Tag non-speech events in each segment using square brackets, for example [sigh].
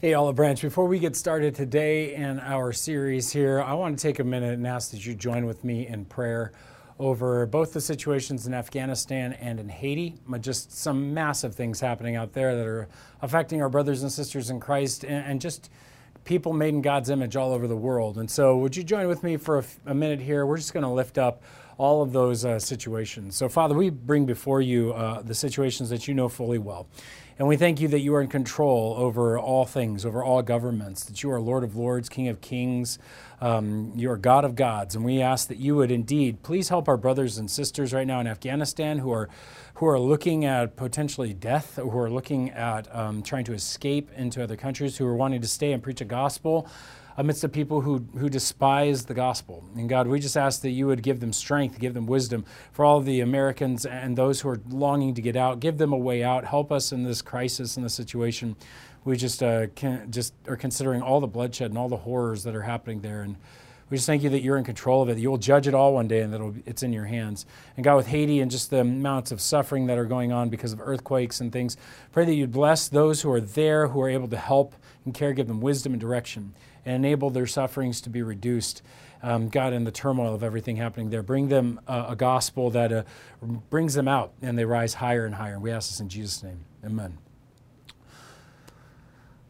Hey, Olive Branch, before we get started today in our series here, I want to take a minute and ask that you join with me in prayer over both the situations in Afghanistan and in Haiti. Just some massive things happening out there that are affecting our brothers and sisters in Christ and, just people made in God's image all over the world. And so, would you join with me for a, minute here? We're just going to lift up all of those uh, situations. So, Father, we bring before you uh, the situations that you know fully well. And we thank you that you are in control over all things, over all governments, that you are Lord of Lords, King of Kings, um, you are God of gods. And we ask that you would indeed please help our brothers and sisters right now in Afghanistan who are, who are looking at potentially death, who are looking at um, trying to escape into other countries, who are wanting to stay and preach a gospel amidst the people who, who despise the gospel. And God, we just ask that you would give them strength, give them wisdom for all of the Americans and those who are longing to get out. Give them a way out. Help us in this crisis, in this situation. We just, uh, can, just are considering all the bloodshed and all the horrors that are happening there. And we just thank you that you're in control of it. You'll judge it all one day and that it's in your hands. And God, with Haiti and just the amounts of suffering that are going on because of earthquakes and things, pray that you'd bless those who are there, who are able to help and care, give them wisdom and direction and enable their sufferings to be reduced. Um, God, in the turmoil of everything happening there, bring them uh, a gospel that uh, brings them out and they rise higher and higher. We ask this in Jesus' name. Amen.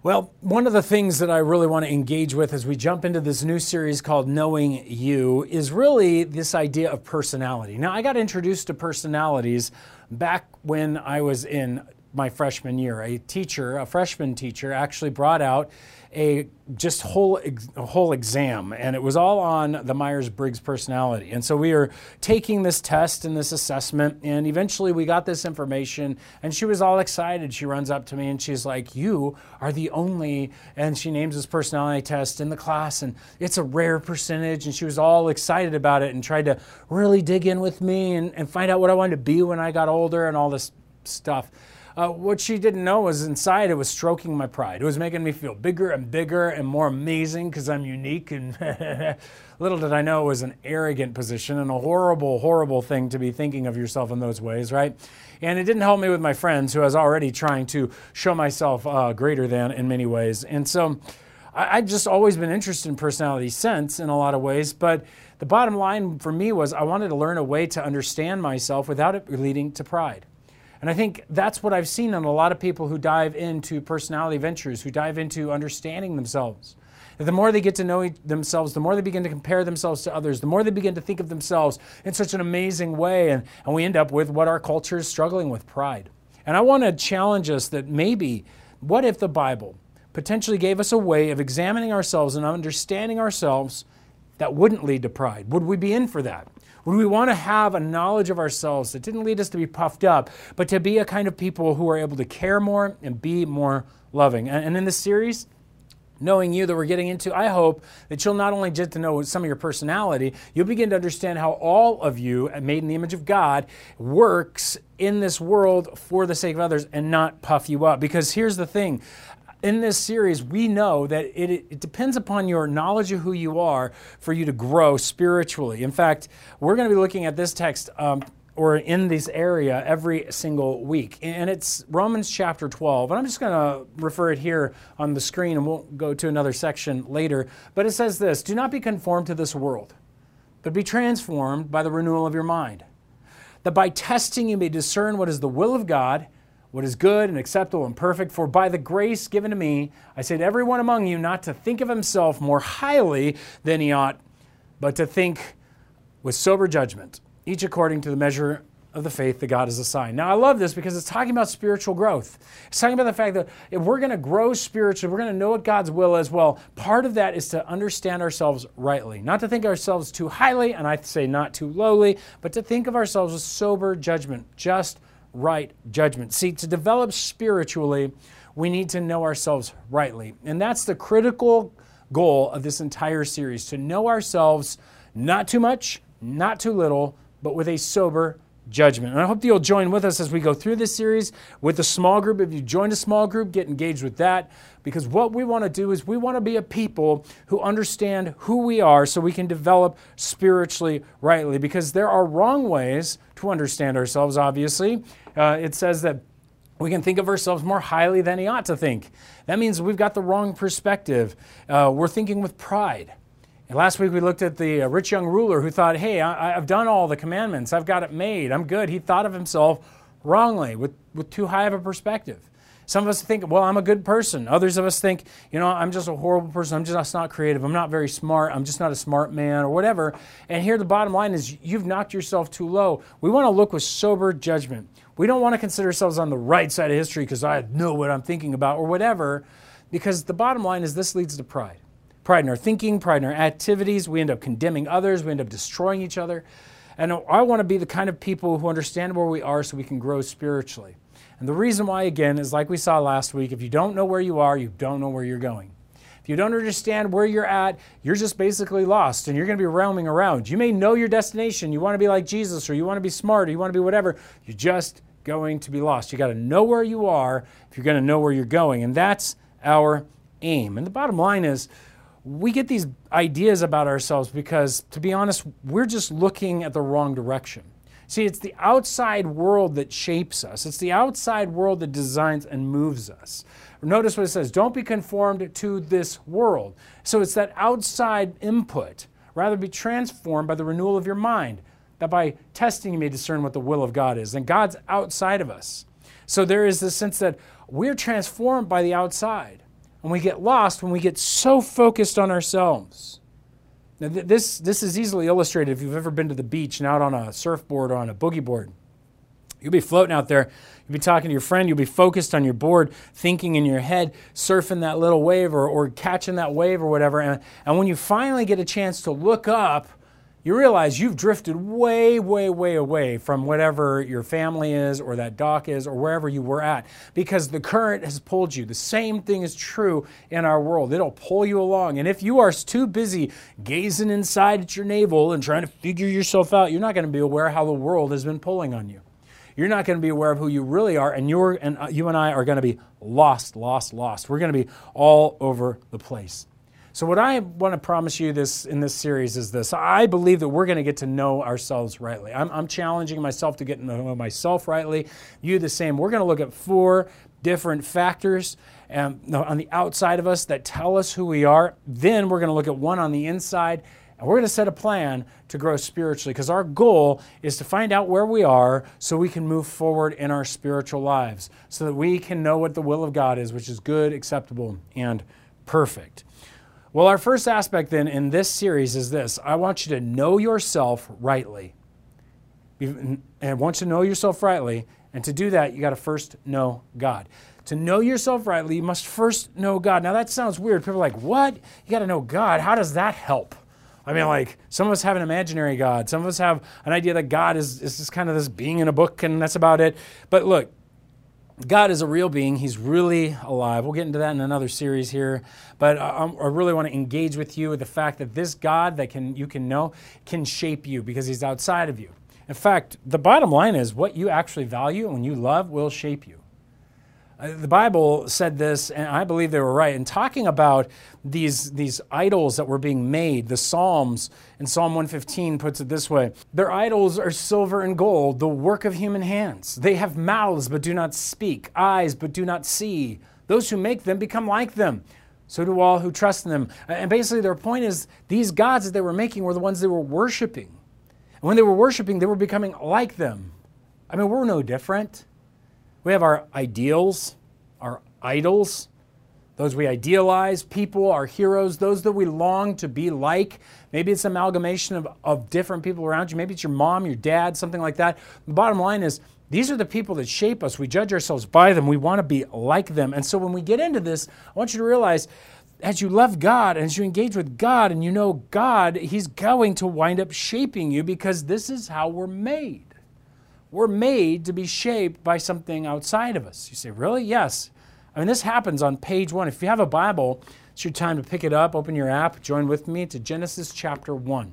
Well, one of the things that I really want to engage with as we jump into this new series called Knowing You is really this idea of personality. Now, I got introduced to personalities back when I was in my freshman year. A teacher, a freshman teacher, actually brought out a just whole a whole exam, and it was all on the Myers Briggs personality. And so we were taking this test and this assessment, and eventually we got this information. And she was all excited. She runs up to me and she's like, "You are the only," and she names this personality test in the class, and it's a rare percentage. And she was all excited about it and tried to really dig in with me and, and find out what I wanted to be when I got older and all this stuff. Uh, what she didn't know was inside it was stroking my pride. It was making me feel bigger and bigger and more amazing because I'm unique. And [laughs] little did I know it was an arrogant position and a horrible, horrible thing to be thinking of yourself in those ways, right? And it didn't help me with my friends who I was already trying to show myself uh, greater than in many ways. And so I, I've just always been interested in personality sense in a lot of ways, but the bottom line for me was I wanted to learn a way to understand myself without it leading to pride. And I think that's what I've seen in a lot of people who dive into personality ventures, who dive into understanding themselves. The more they get to know themselves, the more they begin to compare themselves to others, the more they begin to think of themselves in such an amazing way. And, and we end up with what our culture is struggling with pride. And I want to challenge us that maybe, what if the Bible potentially gave us a way of examining ourselves and understanding ourselves that wouldn't lead to pride? Would we be in for that? Would we want to have a knowledge of ourselves that didn't lead us to be puffed up, but to be a kind of people who are able to care more and be more loving? And, in this series, knowing you that we're getting into, I hope that you'll not only get to know some of your personality, you'll begin to understand how all of you, uh, made in the image of God, works in this world for the sake of others and not puff you up. Because here's the thing in this series, we know that it, it, depends upon your knowledge of who you are for you to grow spiritually. In fact, we're going to be looking at this text um, or in this area every single week. And it's Romans chapter 12. And I'm just going to refer it here on the screen and we'll go to another section later. But it says this Do not be conformed to this world, but be transformed by the renewal of your mind, that by testing you may discern what is the will of God what is good and acceptable and perfect. For by the grace given to me, I say to everyone among you not to think of himself more highly than he ought, but to think with sober judgment, each according to the measure of the faith that God has assigned. Now, I love this because it's talking about spiritual growth. It's talking about the fact that if we're going to grow spiritually, we're going to know what God's will is. Well, part of that is to understand ourselves rightly, not to think ourselves too highly, and I say not too lowly, but to think of ourselves with sober judgment, just right judgment. See, to develop spiritually, we need to know ourselves rightly. And that's the critical goal of this entire series to know ourselves not too much, not too little, but with a sober judgment. And I hope that you'll join with us as we go through this series with a small group. If you joined a small group, get engaged with that because what we want to do is we want to be a people who understand who we are so we can develop spiritually rightly because there are wrong ways to understand ourselves, obviously. Uh, it says that We can think of ourselves more highly than he ought to think. That means we've got the wrong perspective. Uh, we're thinking with pride. And last week we looked at the uh, rich young ruler who thought, hey, I, have done all the commandments, I've got it made, I'm good. He thought of himself wrongly with, with too high of a perspective. Some of us think, well, I'm a good person. Others of us think, you know, I'm just a horrible person. I'm just not creative. I'm not very smart. I'm just not a smart man or whatever. And here the bottom line is you've knocked yourself too low. We want to look with sober judgment. We don't want to consider ourselves on the right side of history because I know what I'm thinking about or whatever, because the bottom line is this leads to pride. Pride in our thinking, pride in our activities. We end up condemning others. We end up destroying each other. And I want to be the kind of people who understand where we are so we can grow spiritually. And the reason why, again, is like we saw last week if you don't know where you are, you don't know where you're going. If you don't understand where you're at, you're just basically lost and you're going to be roaming around. You may know your destination. You want to be like Jesus or you want to be smart or you want to be whatever. You're just going to be lost. You got to know where you are if you're going to know where you're going. And that's our aim. And the bottom line is, we get these ideas about ourselves because, to be honest, we're just looking at the wrong direction. See, it's the outside world that shapes us, it's the outside world that designs and moves us. Notice what it says don't be conformed to this world. So it's that outside input. Rather, be transformed by the renewal of your mind, that by testing you may discern what the will of God is. And God's outside of us. So there is this sense that we're transformed by the outside. And we get lost when we get so focused on ourselves. Now, this, this is easily illustrated if you've ever been to the beach and out on a surfboard or on a boogie board. You'll be floating out there. You'll be talking to your friend. You'll be focused on your board, thinking in your head, surfing that little wave or, or catching that wave or whatever. And, and when you finally get a chance to look up, you realize you've drifted way, way, way away from whatever your family is or that dock is or wherever you were at because the current has pulled you. The same thing is true in our world. It'll pull you along. And if you are too busy gazing inside at your navel and trying to figure yourself out, you're not going to be aware how the world has been pulling on you. You're not going to be aware of who you really are, and, you're, and uh, you and I are going to be lost, lost, lost. We're going to be all over the place. So, what I want to promise you this in this series is this. I believe that we're going to get to know ourselves rightly. I'm, I'm challenging myself to get to know myself rightly. You the same. We're going to look at four different factors um, on the outside of us that tell us who we are. Then we're going to look at one on the inside, and we're going to set a plan to grow spiritually because our goal is to find out where we are so we can move forward in our spiritual lives, so that we can know what the will of God is, which is good, acceptable, and perfect. Well, our first aspect then in this series is this I want you to know yourself rightly. And I want you to know yourself rightly. And to do that, you got to first know God. To know yourself rightly, you must first know God. Now, that sounds weird. People are like, what? You got to know God. How does that help? I mean, like, some of us have an imaginary God. Some of us have an idea that God is, is just kind of this being in a book, and that's about it. But look, God is a real being. He's really alive. We'll get into that in another series here. But I, I really want to engage with you with the fact that this God that can you can know can shape you because he's outside of you. In fact, the bottom line is what you actually value and when you love will shape you. Uh, the Bible said this, and I believe they were right, in talking about these, these idols that were being made. The Psalms in Psalm 115 puts it this way Their idols are silver and gold, the work of human hands. They have mouths but do not speak, eyes but do not see. Those who make them become like them. So do all who trust in them. And basically, their point is these gods that they were making were the ones they were worshiping. And when they were worshiping, they were becoming like them. I mean, we're no different. We have our ideals, our idols, those we idealize, people, our heroes, those that we long to be like. Maybe it's an amalgamation of, of different people around you. Maybe it's your mom, your dad, something like that. The bottom line is these are the people that shape us. We judge ourselves by them. We want to be like them. And so when we get into this, I want you to realize as you love God and as you engage with God and you know God, He's going to wind up shaping you because this is how we're made. We're made to be shaped by something outside of us. You say, really? Yes. I mean, this happens on page one. If you have a Bible, it's your time to pick it up, open your app, join with me to Genesis chapter 1.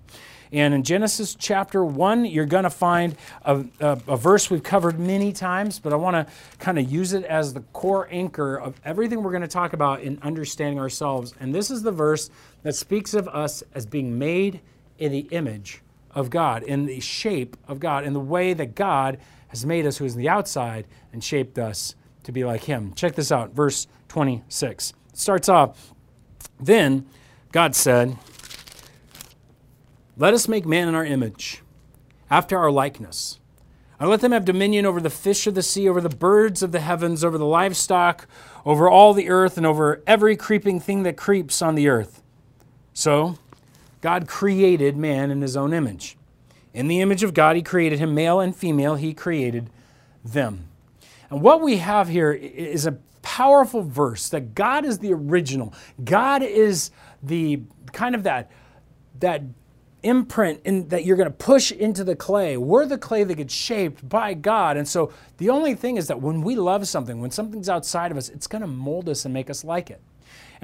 And in Genesis chapter 1, you're going to find a, a, a, verse we've covered many times, but I want to kind of use it as the core anchor of everything we're going to talk about in understanding ourselves. And this is the verse that speaks of us as being made in the image of God, in the shape of God, in the way that God has made us who is in the outside and shaped us to be like him. Check this out, verse 26. It starts off, then God said, Let us make man in our image, after our likeness. And let them have dominion over the fish of the sea, over the birds of the heavens, over the livestock, over all the earth, and over every creeping thing that creeps on the earth. So, God created man in his own image. In the image of God, he created him, male and female, he created them. And what we have here is a powerful verse that God is the original. God is the kind of that, that imprint in, that you're going to push into the clay. We're the clay that gets shaped by God. And so the only thing is that when we love something, when something's outside of us, it's going to mold us and make us like it.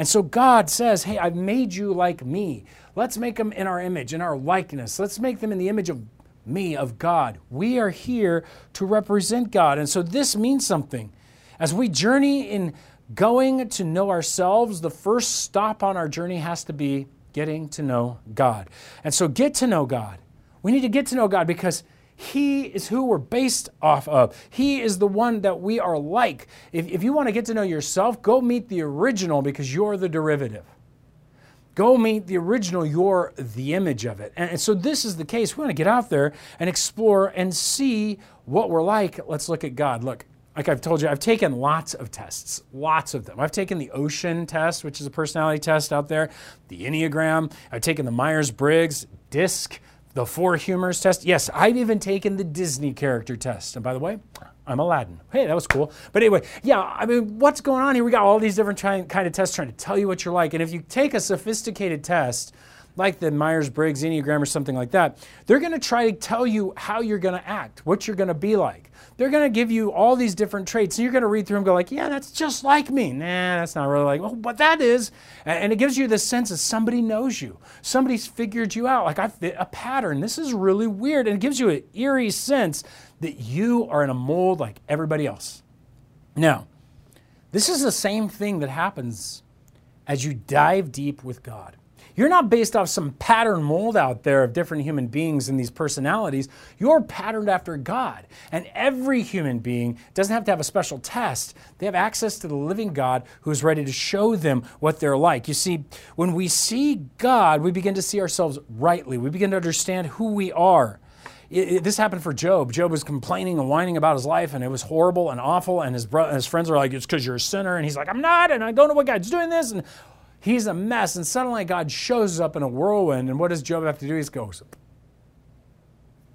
And so God says, Hey, I've made you like me. Let's make them in our image, in our likeness. Let's make them in the image of me, of God. We are here to represent God. And so this means something. As we journey in going to know ourselves, the first stop on our journey has to be getting to know God. And so get to know God. We need to get to know God because He is who we're based off of. He is the one that we are like. If, if you want to get to know yourself, go meet the original because you're the derivative. Go meet the original, you're the image of it. And, and so this is the case. We want to get out there and explore and see what we're like. Let's look at God. Look, like I've told you, I've taken lots of tests, lots of them. I've taken the Ocean test, which is a personality test out there, the Enneagram. I've taken the Myers Briggs, DISC, the Four Humors test. Yes, I've even taken the Disney character test. And by the way, I'm Aladdin. Hey, that was cool. But anyway, yeah, I mean, what's going on here? We got all these different try- kind of tests trying to tell you what you're like. And if you take a sophisticated test, like the Myers Briggs Enneagram or something like that, they're going to try to tell you how you're going to act, what you're going to be like they're going to give you all these different traits. And you're going to read through them and go like, yeah, that's just like me. Nah, that's not really like, oh, but that is. And it gives you this sense that somebody knows you. Somebody's figured you out. Like I fit a pattern. This is really weird. And it gives you an eerie sense that you are in a mold like everybody else. Now, this is the same thing that happens as you dive deep with God. You're not based off some pattern mold out there of different human beings and these personalities. You're patterned after God. And every human being doesn't have to have a special test. They have access to the living God who's ready to show them what they're like. You see, when we see God, we begin to see ourselves rightly. We begin to understand who we are. It, it, this happened for Job. Job was complaining and whining about his life, and it was horrible and awful. And his, bro- his friends were like, It's because you're a sinner. And he's like, I'm not, and I don't know what God's doing this. And He's a mess. And suddenly God shows up in a whirlwind. And what does Job have to do? He goes,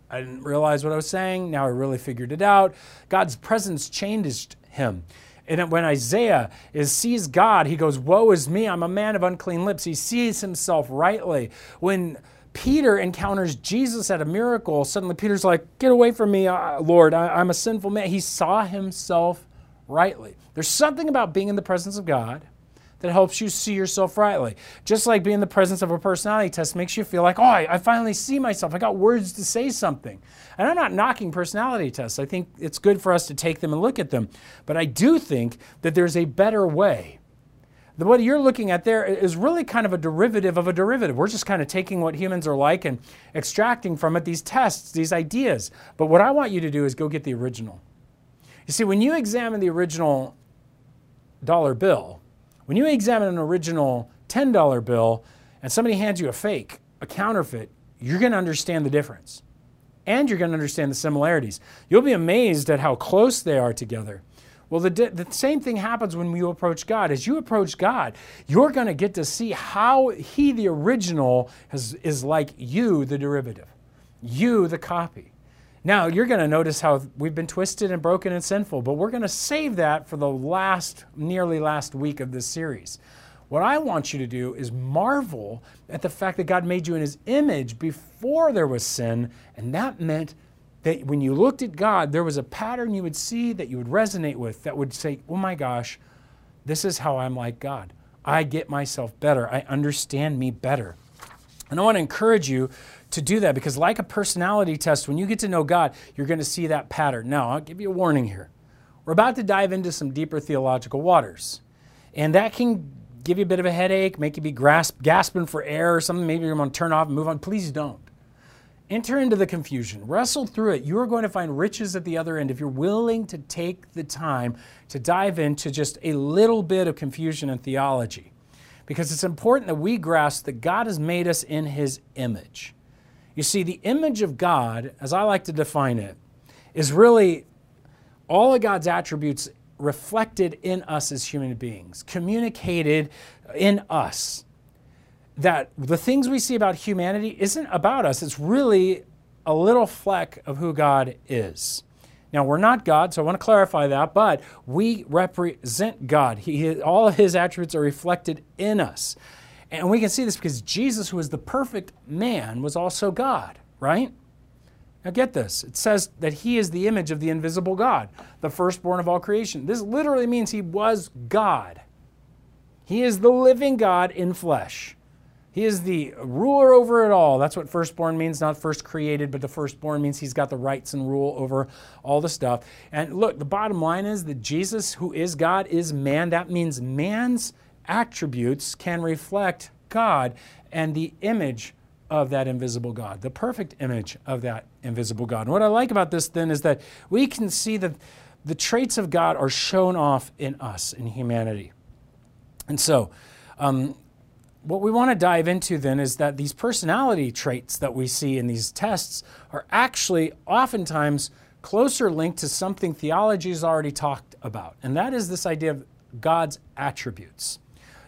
I didn't realize what I was saying. Now I really figured it out. God's presence changed him. And when Isaiah is, sees God, he goes, Woe is me, I'm a man of unclean lips. He sees himself rightly. When Peter encounters Jesus at a miracle, suddenly Peter's like, Get away from me, uh, Lord, I'm a sinful man. He saw himself rightly. There's something about being in the presence of God that helps you see yourself rightly. Just like being in the presence of a personality test makes you feel like, oh, I, I, finally see myself. I got words to say something. And I'm not knocking personality tests. I think it's good for us to take them and look at them. But I do think that there's a better way. The, what you're looking at there is really kind of a derivative of a derivative. We're just kind of taking what humans are like and extracting from it these tests, these ideas. But what I want you to do is go get the original. You see, when you examine the original dollar bill, when you examine an original $10 bill and somebody hands you a fake, a counterfeit, you're going to understand the difference. And you're going to understand the similarities. You'll be amazed at how close they are together. Well, the, the same thing happens when you approach God. As you approach God, you're going to get to see how He, the original, has, is like you, the derivative, you, the copy. Now, you're going to notice how we've been twisted and broken and sinful, but we're going to save that for the last, nearly last week of this series. What I want you to do is marvel at the fact that God made you in His image before there was sin, and that meant that when you looked at God, there was a pattern you would see that you would resonate with that would say, Oh my gosh, this is how I'm like God. I get myself better. I understand me better. And I want to encourage you to do that because, like a personality test, when you get to know God, you're going to see that pattern. Now, I'll give you a warning here. We're about to dive into some deeper theological waters, and that can give you a bit of a headache, make you be grasp, gasping for air or something. Maybe you're going to turn off and move on. Please don't. Enter into the confusion, wrestle through it. You are going to find riches at the other end if you're willing to take the time to dive into just a little bit of confusion and theology. Because it's important that we grasp that God has made us in His image. You see, the image of God, as I like to define it, is really all of God's attributes reflected in us as human beings, communicated in us that the things we see about humanity isn't about us. It's really a little fleck of who God is. Now, we're not God, so I want to clarify that, but we represent God. He, all of his attributes are reflected in us. And we can see this because Jesus, who is the perfect man, was also God, right? Now, get this. It says that he is the image of the invisible God, the firstborn of all creation. This literally means he was God. He is the living God in flesh. He is the ruler over it all. That's what firstborn means, not first created, but the firstborn means he's got the rights and rule over all the stuff. And look, the bottom line is that Jesus, who is God, is man. That means man's attributes can reflect God and the image of that invisible God, the perfect image of that invisible God. And what I like about this then is that we can see that the traits of God are shown off in us, in humanity. And so, um, what we want to dive into then is that these personality traits that we see in these tests are actually oftentimes closer linked to something theology has already talked about, and that is this idea of God's attributes.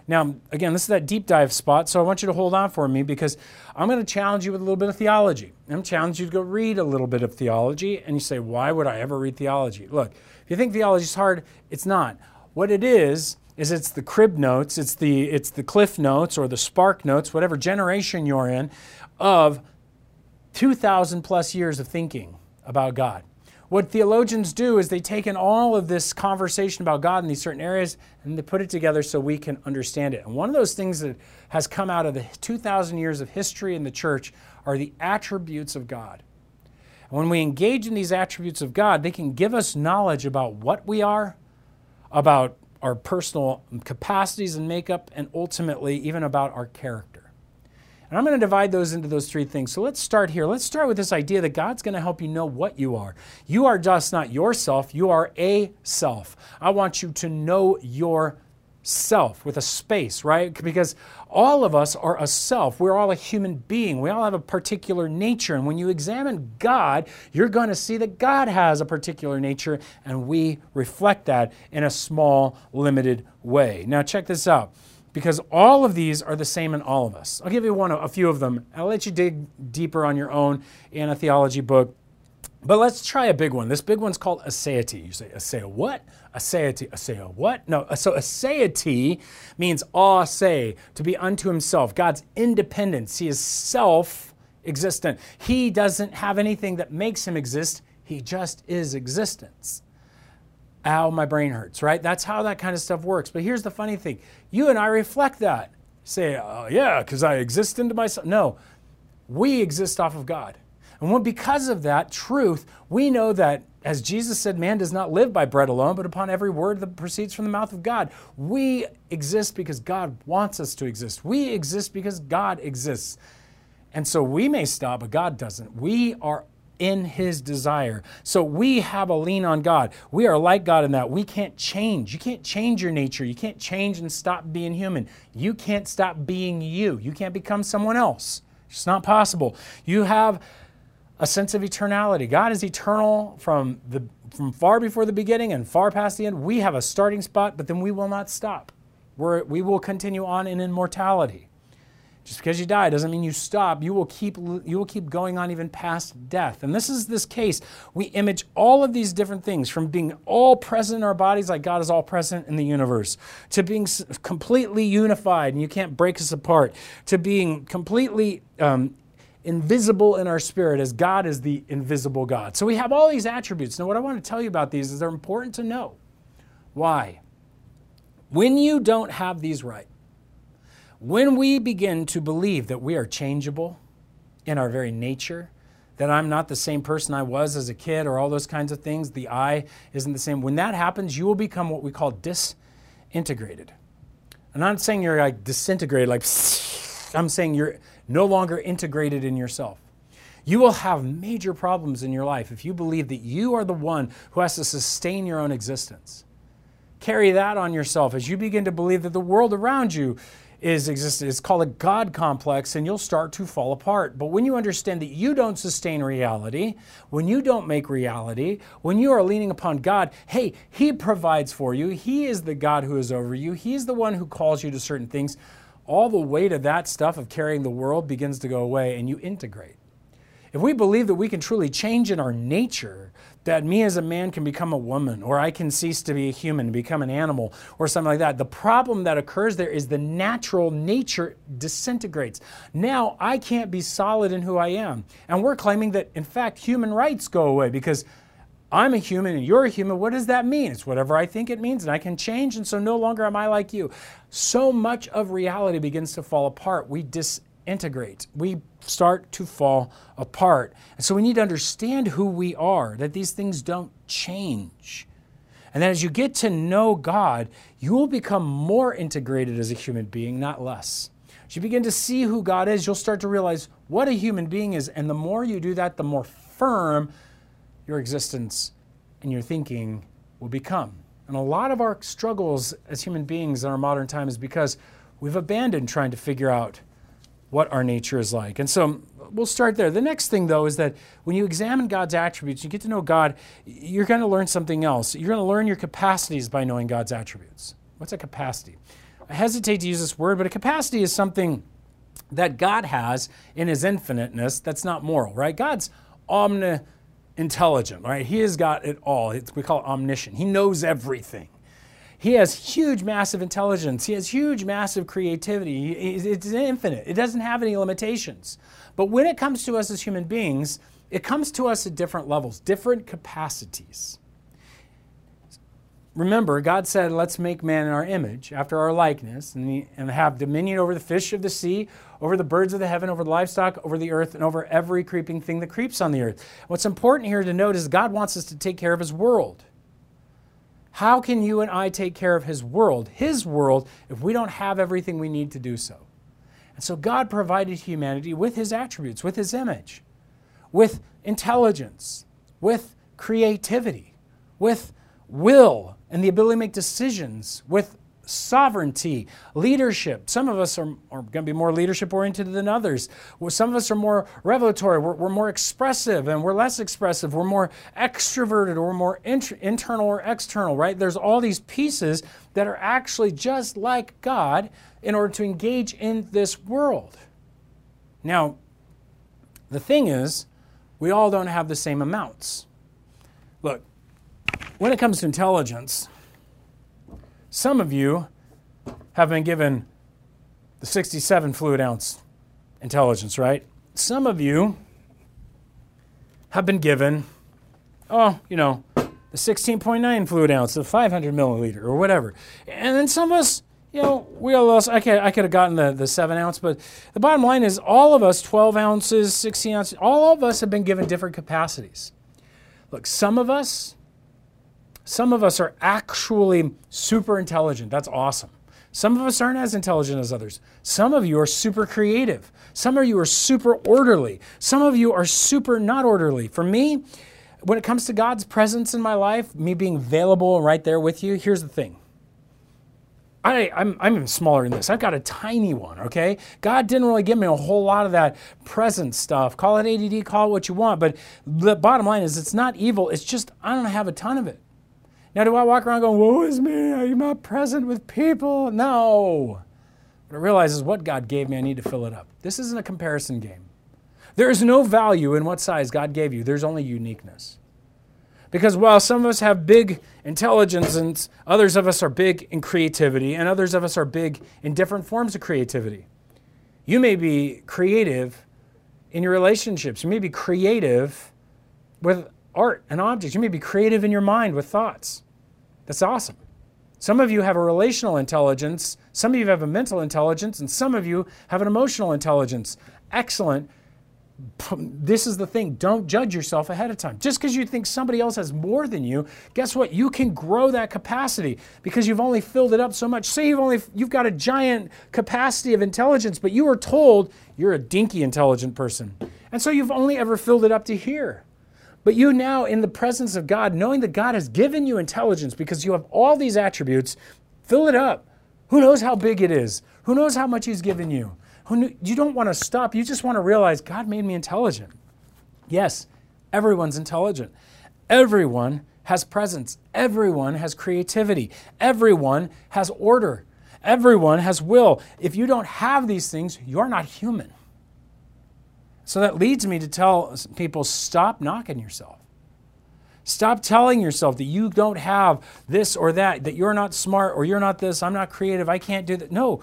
Now, again, this is that deep dive spot, so I want you to hold on for me because I'm going to challenge you with a little bit of theology. I'm challenge you to go read a little bit of theology, and you say, why would I ever read theology? Look, if you think theology is hard, it's not. What it is, is it's the crib notes, it's the, it's the cliff notes or the spark notes, whatever generation you're in, of 2,000 plus years of thinking about God. What theologians do is they take in all of this conversation about God in these certain areas and they put it together so we can understand it. And one of those things that has come out of the 2,000 years of history in the church are the attributes of God. And when we engage in these attributes of God, they can give us knowledge about what we are, about our personal capacities and makeup, and ultimately even about our character. And I'm going to divide those into those three things. So let's start here. Let's start with this idea that God's going to help you know what you are. You are just not yourself, you are a self. I want you to know your self with a space, right? Because all of us are a self. We're all a human being. We all have a particular nature. And when you examine God, you're going to see that God has a particular nature, and we reflect that in a small, limited way. Now, check this out. Because all of these are the same in all of us. I'll give you one, a few of them. I'll let you dig deeper on your own in a theology book. But let's try a big one. This big one's called aseity. You say, aseia what? Aseity. Aseia what? No, so aseity means a say, to be unto himself. God's independence. He is self existent. He doesn't have anything that makes him exist, he just is existence. Ow, my brain hurts, right? That's how that kind of stuff works. But here's the funny thing you and I reflect that. Say, oh, yeah, because I exist into myself. No, we exist off of God. And because of that truth, we know that, as Jesus said, man does not live by bread alone, but upon every word that proceeds from the mouth of God. We exist because God wants us to exist. We exist because God exists. And so we may stop, but God doesn't. We are in his desire. So we have a lean on God. We are like God in that we can't change. You can't change your nature. You can't change and stop being human. You can't stop being you. You can't become someone else. It's not possible. You have a sense of eternality. God is eternal from, the, from far before the beginning and far past the end. We have a starting spot, but then we will not stop. We're, we will continue on in immortality. Just because you die doesn't mean you stop. You will keep you will keep going on even past death. And this is this case. We image all of these different things from being all present in our bodies like God is all present in the universe to being completely unified and you can't break us apart to being completely um, invisible in our spirit as God is the invisible God. So we have all these attributes. Now, what I want to tell you about these is they're important to know. Why? When you don't have these right, when we begin to believe that we are changeable in our very nature, that I'm not the same person I was as a kid or all those kinds of things, the I isn't the same, when that happens, you will become what we call disintegrated. I'm not saying you're like disintegrated, like [laughs] I'm saying you're no longer integrated in yourself. You will have major problems in your life if you believe that you are the one who has to sustain your own existence. Carry that on yourself as you begin to believe that the world around you is existent. It's called a God complex, and you'll start to fall apart. But when you understand that you don't sustain reality, when you don't make reality, when you are leaning upon God, hey, He provides for you. He is the God who is over you. He's the one who calls you to certain things. All the weight of that stuff of carrying the world begins to go away, and you integrate. If we believe that we can truly change in our nature, that me as a man can become a woman, or I can cease to be a human become an animal, or something like that, the problem that occurs there is the natural nature disintegrates. Now I can't be solid in who I am. And we're claiming that, in fact, human rights go away because I'm a human and you're a human. What does that mean? It's whatever I think it means, and I can change, and so no longer am I like you. So much of reality begins to fall apart. We disintegrate. We start to fall apart. And so we need to understand who we are, that these things don't change. And then as you get to know God, you will become more integrated as a human being, not less. As you begin to see who God is, you'll start to realize what a human being is. And the more you do that, the more firm your existence and your thinking will become. And a lot of our struggles as human beings in our modern time is because we've abandoned trying to figure out what our nature is like. And so um, we'll start there. The next thing, though, is that when you examine God's attributes, you get to know God, you're going to learn something else. You're going to learn your capacities by knowing God's attributes. What's a capacity? I hesitate to use this word, but a capacity is something that God has in his infiniteness that's not moral, right? God's omni-intelligent, right? He has got it all. It's, we call it omniscient. He knows everything. He has huge, massive intelligence. He has huge, massive creativity. It's infinite. It doesn't have any limitations. But when it comes to us as human beings, it comes to us at different levels, different capacities. Remember, God said, Let's make man in our image, after our likeness, and, and have dominion over the fish of the sea, over the birds of the heaven, over the livestock, over the earth, and over every creeping thing that creeps on the earth. What's important here to note is God wants us to take care of his world. How can you and I take care of His world, His world, if we don't have everything we need to do so? And so God provided humanity with His attributes, with His image, with intelligence, with creativity, with will and the ability to make decisions, with sovereignty, leadership. Some of us are, are going to be more leadership oriented than others. Some of us are more revelatory. We're, we're more expressive and we're less expressive. We're more extroverted or more int- internal or external, right? There's all these pieces that are actually just like God in order to engage in this world. Now, the thing is, we all don't have the same amounts. Look, when it comes to intelligence, some of you have been given the 67 fluid ounce intelligence, right? Some of you have been given, oh, you know, the 16.9 fluid ounce, the 500 milliliter, or whatever. And then some of us, you know, we all lost. I could, I could have gotten the, the 7 ounce, but the bottom line is all of us, 12 ounces, 16 ounces, all of us have been given different capacities. Look, some of us some of us are actually super intelligent. That's awesome. Some of us aren't as intelligent as others. Some of you are super creative. Some of you are super orderly. Some of you are super not orderly. For me, when it comes to God's presence in my life, me being available right there with you, here's the thing. I, I'm, I'm even smaller than this. I've got a tiny one, okay? God didn't really give me a whole lot of that present stuff. Call it ADD, call it what you want, but the bottom line is it's not evil. It's just I don't have a ton of it. Now, do I walk around going, Woe is me, are you not present with people? No. What I realize is what God gave me, I need to fill it up. This isn't a comparison game. There is no value in what size God gave you, there's only uniqueness. Because while some of us have big intelligence and others of us are big in creativity and others of us are big in different forms of creativity, you may be creative in your relationships. You may be creative with art and objects. You may be creative in your mind with thoughts. That's awesome. Some of you have a relational intelligence, some of you have a mental intelligence, and some of you have an emotional intelligence. Excellent. this is the thing don't judge yourself ahead of time. Just because you think somebody else has more than you, guess what? You can grow that capacity because you've only filled it up so much. Say you've only you've got a giant capacity of intelligence, but you were told you're a dinky intelligent person. And so you've only ever filled it up to here. But you now, in the presence of God, knowing that God has given you intelligence because you have all these attributes, fill it up. Who knows how big it is? Who knows how much He's given you? Who you don't want to stop. You just want to realize God made me intelligent. Yes, everyone's intelligent. Everyone has presence. Everyone has creativity. Everyone has order. Everyone has will. If you don't have these things, you're not human. So that leads me to tell people stop knocking yourself. Stop telling yourself that you don't have this or that, that you're not smart or you're not this, I'm not creative, I can't do that. No,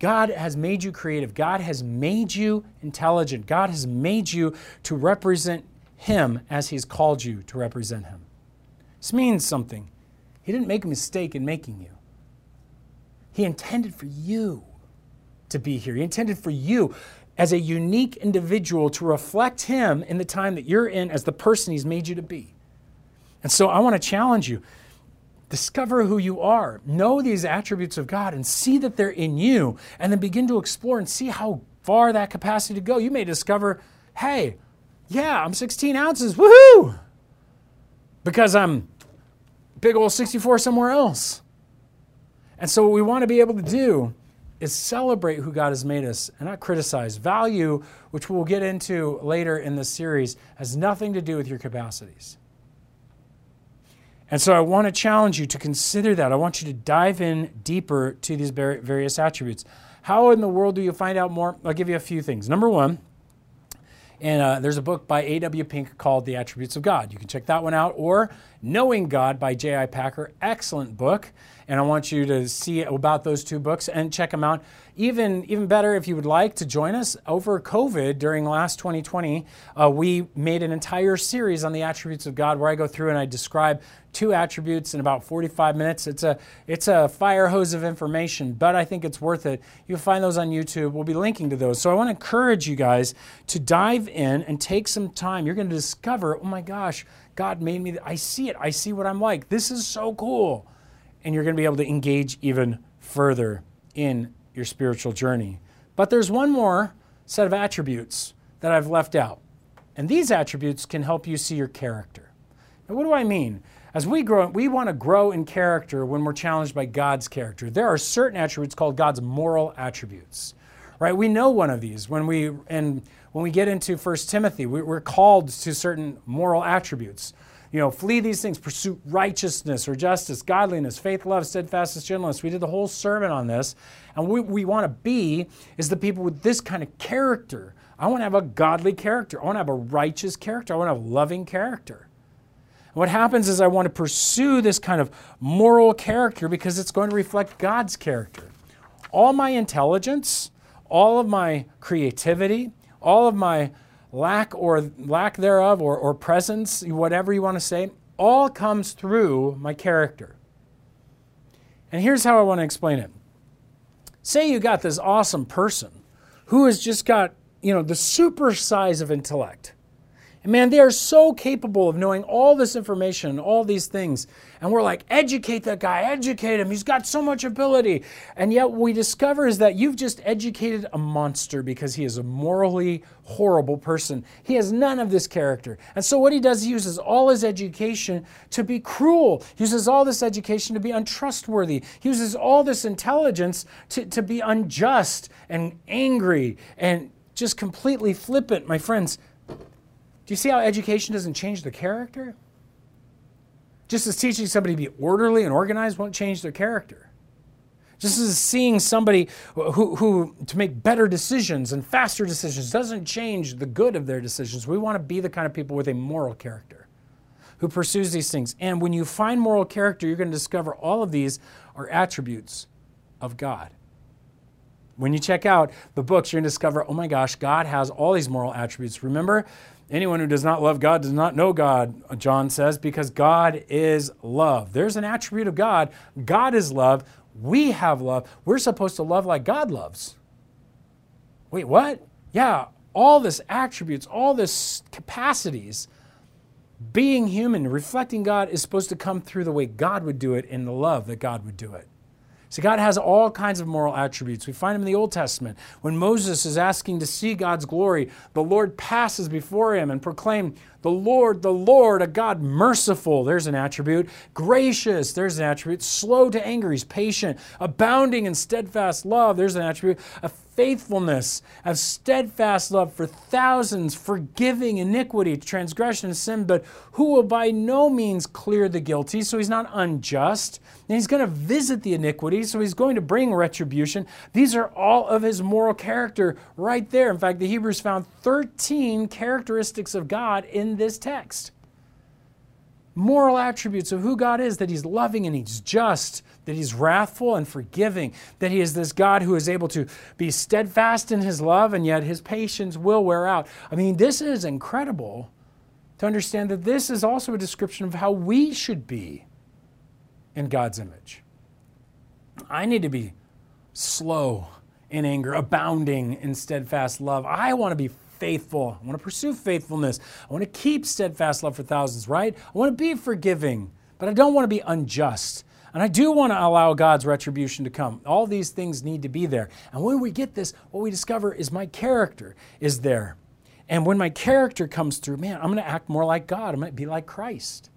God has made you creative. God has made you intelligent. God has made you to represent Him as He's called you to represent Him. This means something. He didn't make a mistake in making you, He intended for you to be here. He intended for you as a unique individual to reflect Him in the time that you're in as the person He's made you to be. And so I want to challenge you discover who you are, know these attributes of God, and see that they're in you, and then begin to explore and see how far that capacity to go. You may discover, hey, yeah, I'm 16 ounces, woohoo! Because I'm big old 64 somewhere else. And so, what we want to be able to do is celebrate who God has made us and not criticize. Value, which we'll get into later in this series, has nothing to do with your capacities. And so I want to challenge you to consider that. I want you to dive in deeper to these various attributes. How in the world do you find out more? I'll give you a few things. Number one, and uh, there's a book by A.W. Pink called The Attributes of God. You can check that one out. Or Knowing God by J.I. Packer. Excellent book and I want you to see about those two books and check them out. Even even better, if you would like to join us over COVID during last 2020, uh, we made an entire series on the attributes of God, where I go through and I describe two attributes in about 45 minutes. It's a it's a fire hose of information, but I think it's worth it. You'll find those on YouTube. We'll be linking to those. So I want to encourage you guys to dive in and take some time. You're going to discover, oh my gosh, God made me. I see it. I see what I'm like. This is so cool and you're going to be able to engage even further in your spiritual journey. But there's one more set of attributes that I've left out. And these attributes can help you see your character. Now, what do I mean? As we grow, we want to grow in character when we're challenged by God's character. There are certain attributes called God's moral attributes. Right? We know one of these when we and when we get into 1 Timothy, we're called to certain moral attributes you know, flee these things, pursue righteousness or justice, godliness, faith, love, steadfastness, gentleness. We did the whole sermon on this. And what we want to be is the people with this kind of character. I want to have a godly character. I want to have a righteous character. I want to have a loving character. And what happens is I want to pursue this kind of moral character because it's going to reflect God's character. All my intelligence, all of my creativity, all of my lack or lack thereof or, or presence, whatever you want to say, all comes through my character. And here's how I want to explain it. Say you got this awesome person who has just got, you know, the super size of intellect. And man, they are so capable of knowing all this information, all these things. And we're like, educate that guy, educate him. He's got so much ability. And yet, what we discover is that you've just educated a monster because he is a morally horrible person. He has none of this character. And so, what he does, he uses all his education to be cruel. He uses all this education to be untrustworthy. He uses all this intelligence to, to be unjust and angry and just completely flippant. My friends, do you see how education doesn't change the character? Just as teaching somebody to be orderly and organized won't change their character. Just as seeing somebody who, who to make better decisions and faster decisions doesn't change the good of their decisions. We want to be the kind of people with a moral character who pursues these things. And when you find moral character, you're going to discover all of these are attributes of God. When you check out the books, you're going to discover, oh my gosh, God has all these moral attributes. Remember, Anyone who does not love God does not know God, John says, because God is love. There's an attribute of God. God is love. We have love. We're supposed to love like God loves. Wait, what? Yeah, all this attributes, all this capacities, being human, reflecting God is supposed to come through the way God would do it in the love that God would do it. So God has all kinds of moral attributes. We find them in the Old Testament. When Moses is asking to see God's glory, the Lord passes before him and proclaims, the Lord, the Lord, a God merciful, there's an attribute. Gracious, there's an attribute. Slow to anger, he's patient. Abounding in steadfast love, there's an attribute. A faithfulness, of steadfast love for thousands, forgiving iniquity, transgression, and sin, but who will by no means clear the guilty. So he's not unjust. And he's going to visit the iniquity, so he's going to bring retribution. These are all of his moral character right there. In fact, the Hebrews found 13 characteristics of God in this text moral attributes of who God is that He's loving and He's just, that He's wrathful and forgiving, that He is this God who is able to be steadfast in His love and yet His patience will wear out. I mean, this is incredible to understand that this is also a description of how we should be in God's image. I need to be slow in anger, abounding in steadfast love. I want to be faithful. I want to pursue faithfulness. I want to keep steadfast love for thousands, right? I want to be forgiving, but I don't want to be unjust. And I do want to allow God's retribution to come. All these things need to be there. And when we get this, what we discover is my character is there. And when my character comes through, man, I'm going to act more like God. I'm going to be like Christ.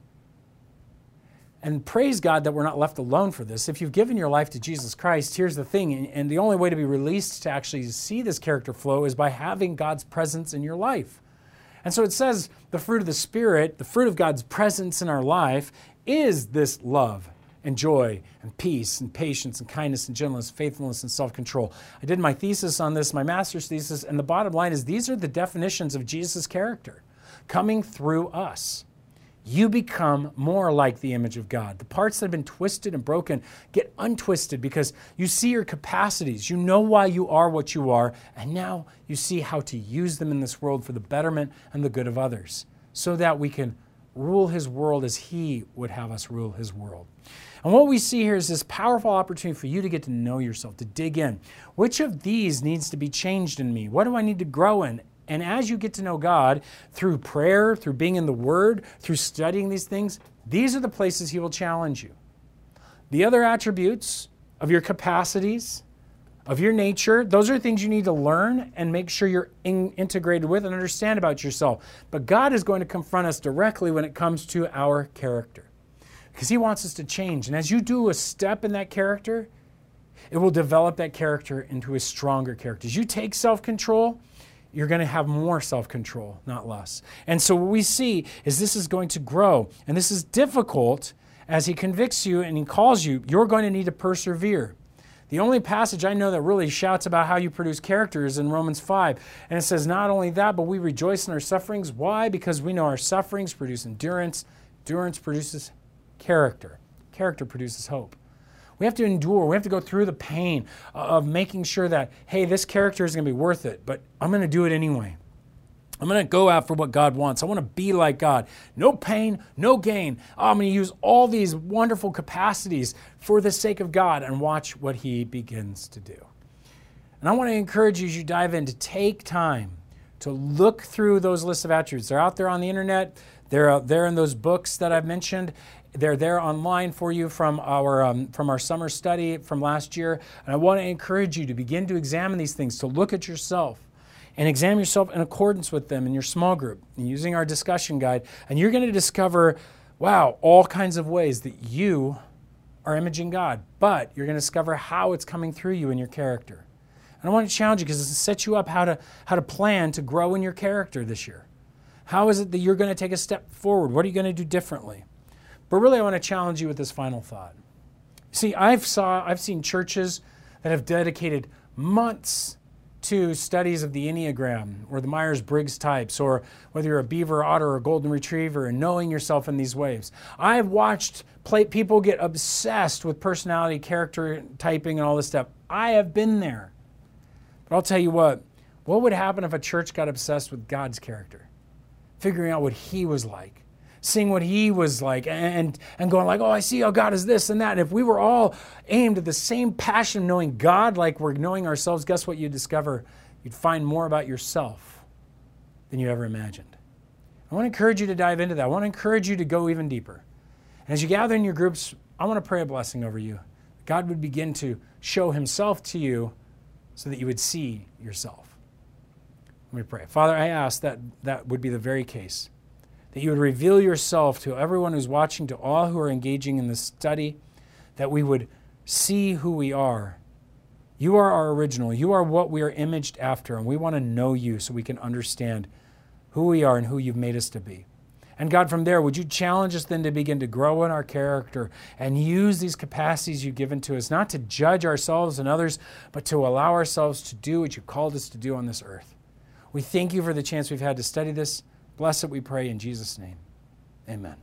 And praise God that we're not left alone for this. If you've given your life to Jesus Christ, here's the thing, and the only way to be released to actually see this character flow is by having God's presence in your life. And so it says the fruit of the Spirit, the fruit of God's presence in our life, is this love and joy and peace and patience and kindness and gentleness, faithfulness and self control. I did my thesis on this, my master's thesis, and the bottom line is these are the definitions of Jesus' character coming through us you become more like the image of God. The parts that have been twisted and broken get untwisted because you see your capacities. You know why you are what you are, and now you see how to use them in this world for the betterment and the good of others so that we can rule His world as He would have us rule His world. And what we see here is this powerful opportunity for you to get to know yourself, to dig in. Which of these needs to be changed in me? What do I need to grow in? And as you get to know God through prayer, through being in the Word, through studying these things, these are the places He will challenge you. The other attributes of your capacities, of your nature, those are things you need to learn and make sure you're in, integrated with and understand about yourself. But God is going to confront us directly when it comes to our character because He wants us to change. And as you do a step in that character, it will develop that character into a stronger character. As you take self control, you're going to have more self control, not less. And so what we see is this is going to grow. And this is difficult as he convicts you and he calls you. You're going to need to persevere. The only passage I know that really shouts about how you produce character is in Romans 5. And it says, Not only that, but we rejoice in our sufferings. Why? Because we know our sufferings produce endurance. Endurance produces character. Character produces hope. We have to endure. We have to go through the pain of making sure that, hey, this character is going to be worth it, but I'm going to do it anyway. I'm going to go after what God wants. I want to be like God. No pain, no gain. Oh, I'm going to use all these wonderful capacities for the sake of God and watch what He begins to do. And I want to encourage you as you dive in to take time to look through those lists of attributes. They're out there on the internet, they're out there in those books that I've mentioned. They're there online for you from our, um, from our summer study from last year. And I want to encourage you to begin to examine these things, to look at yourself and examine yourself in accordance with them in your small group using our discussion guide. And you're going to discover, wow, all kinds of ways that you are imaging God, but you're going to discover how it's coming through you in your character. And I want to challenge you because it sets you up how to, how to plan to grow in your character this year. How is it that you're going to take a step forward? What are you going to do differently? But really, I want to challenge you with this final thought. See, I've saw I've seen churches that have dedicated months to studies of the Enneagram or the Myers Briggs types, or whether you're a beaver, otter, or golden retriever, and knowing yourself in these ways. I've watched people get obsessed with personality, character typing, and all this stuff. I have been there. But I'll tell you what, what would happen if a church got obsessed with God's character? Figuring out what He was like seeing what he was like and, and going like, oh, I see how God is this and that. And if we were all aimed at the same passion knowing God like we're knowing ourselves, guess what you'd discover? You'd find more about yourself than you ever imagined. I want to encourage you to dive into that. I want to encourage you to go even deeper. And as you gather in your groups, I want to pray a blessing over you. God would begin to show himself to you so that you would see yourself. Let me pray. Father, I ask that that would be the very case. That you would reveal yourself to everyone who's watching, to all who are engaging in this study, that we would see who we are. You are our original. You are what we are imaged after, and we want to know you so we can understand who we are and who you've made us to be. And God, from there, would you challenge us then to begin to grow in our character and use these capacities you've given to us, not to judge ourselves and others, but to allow ourselves to do what you called us to do on this earth. We thank you for the chance we've had to study this. Bless it, we pray, in Jesus' name. Amen.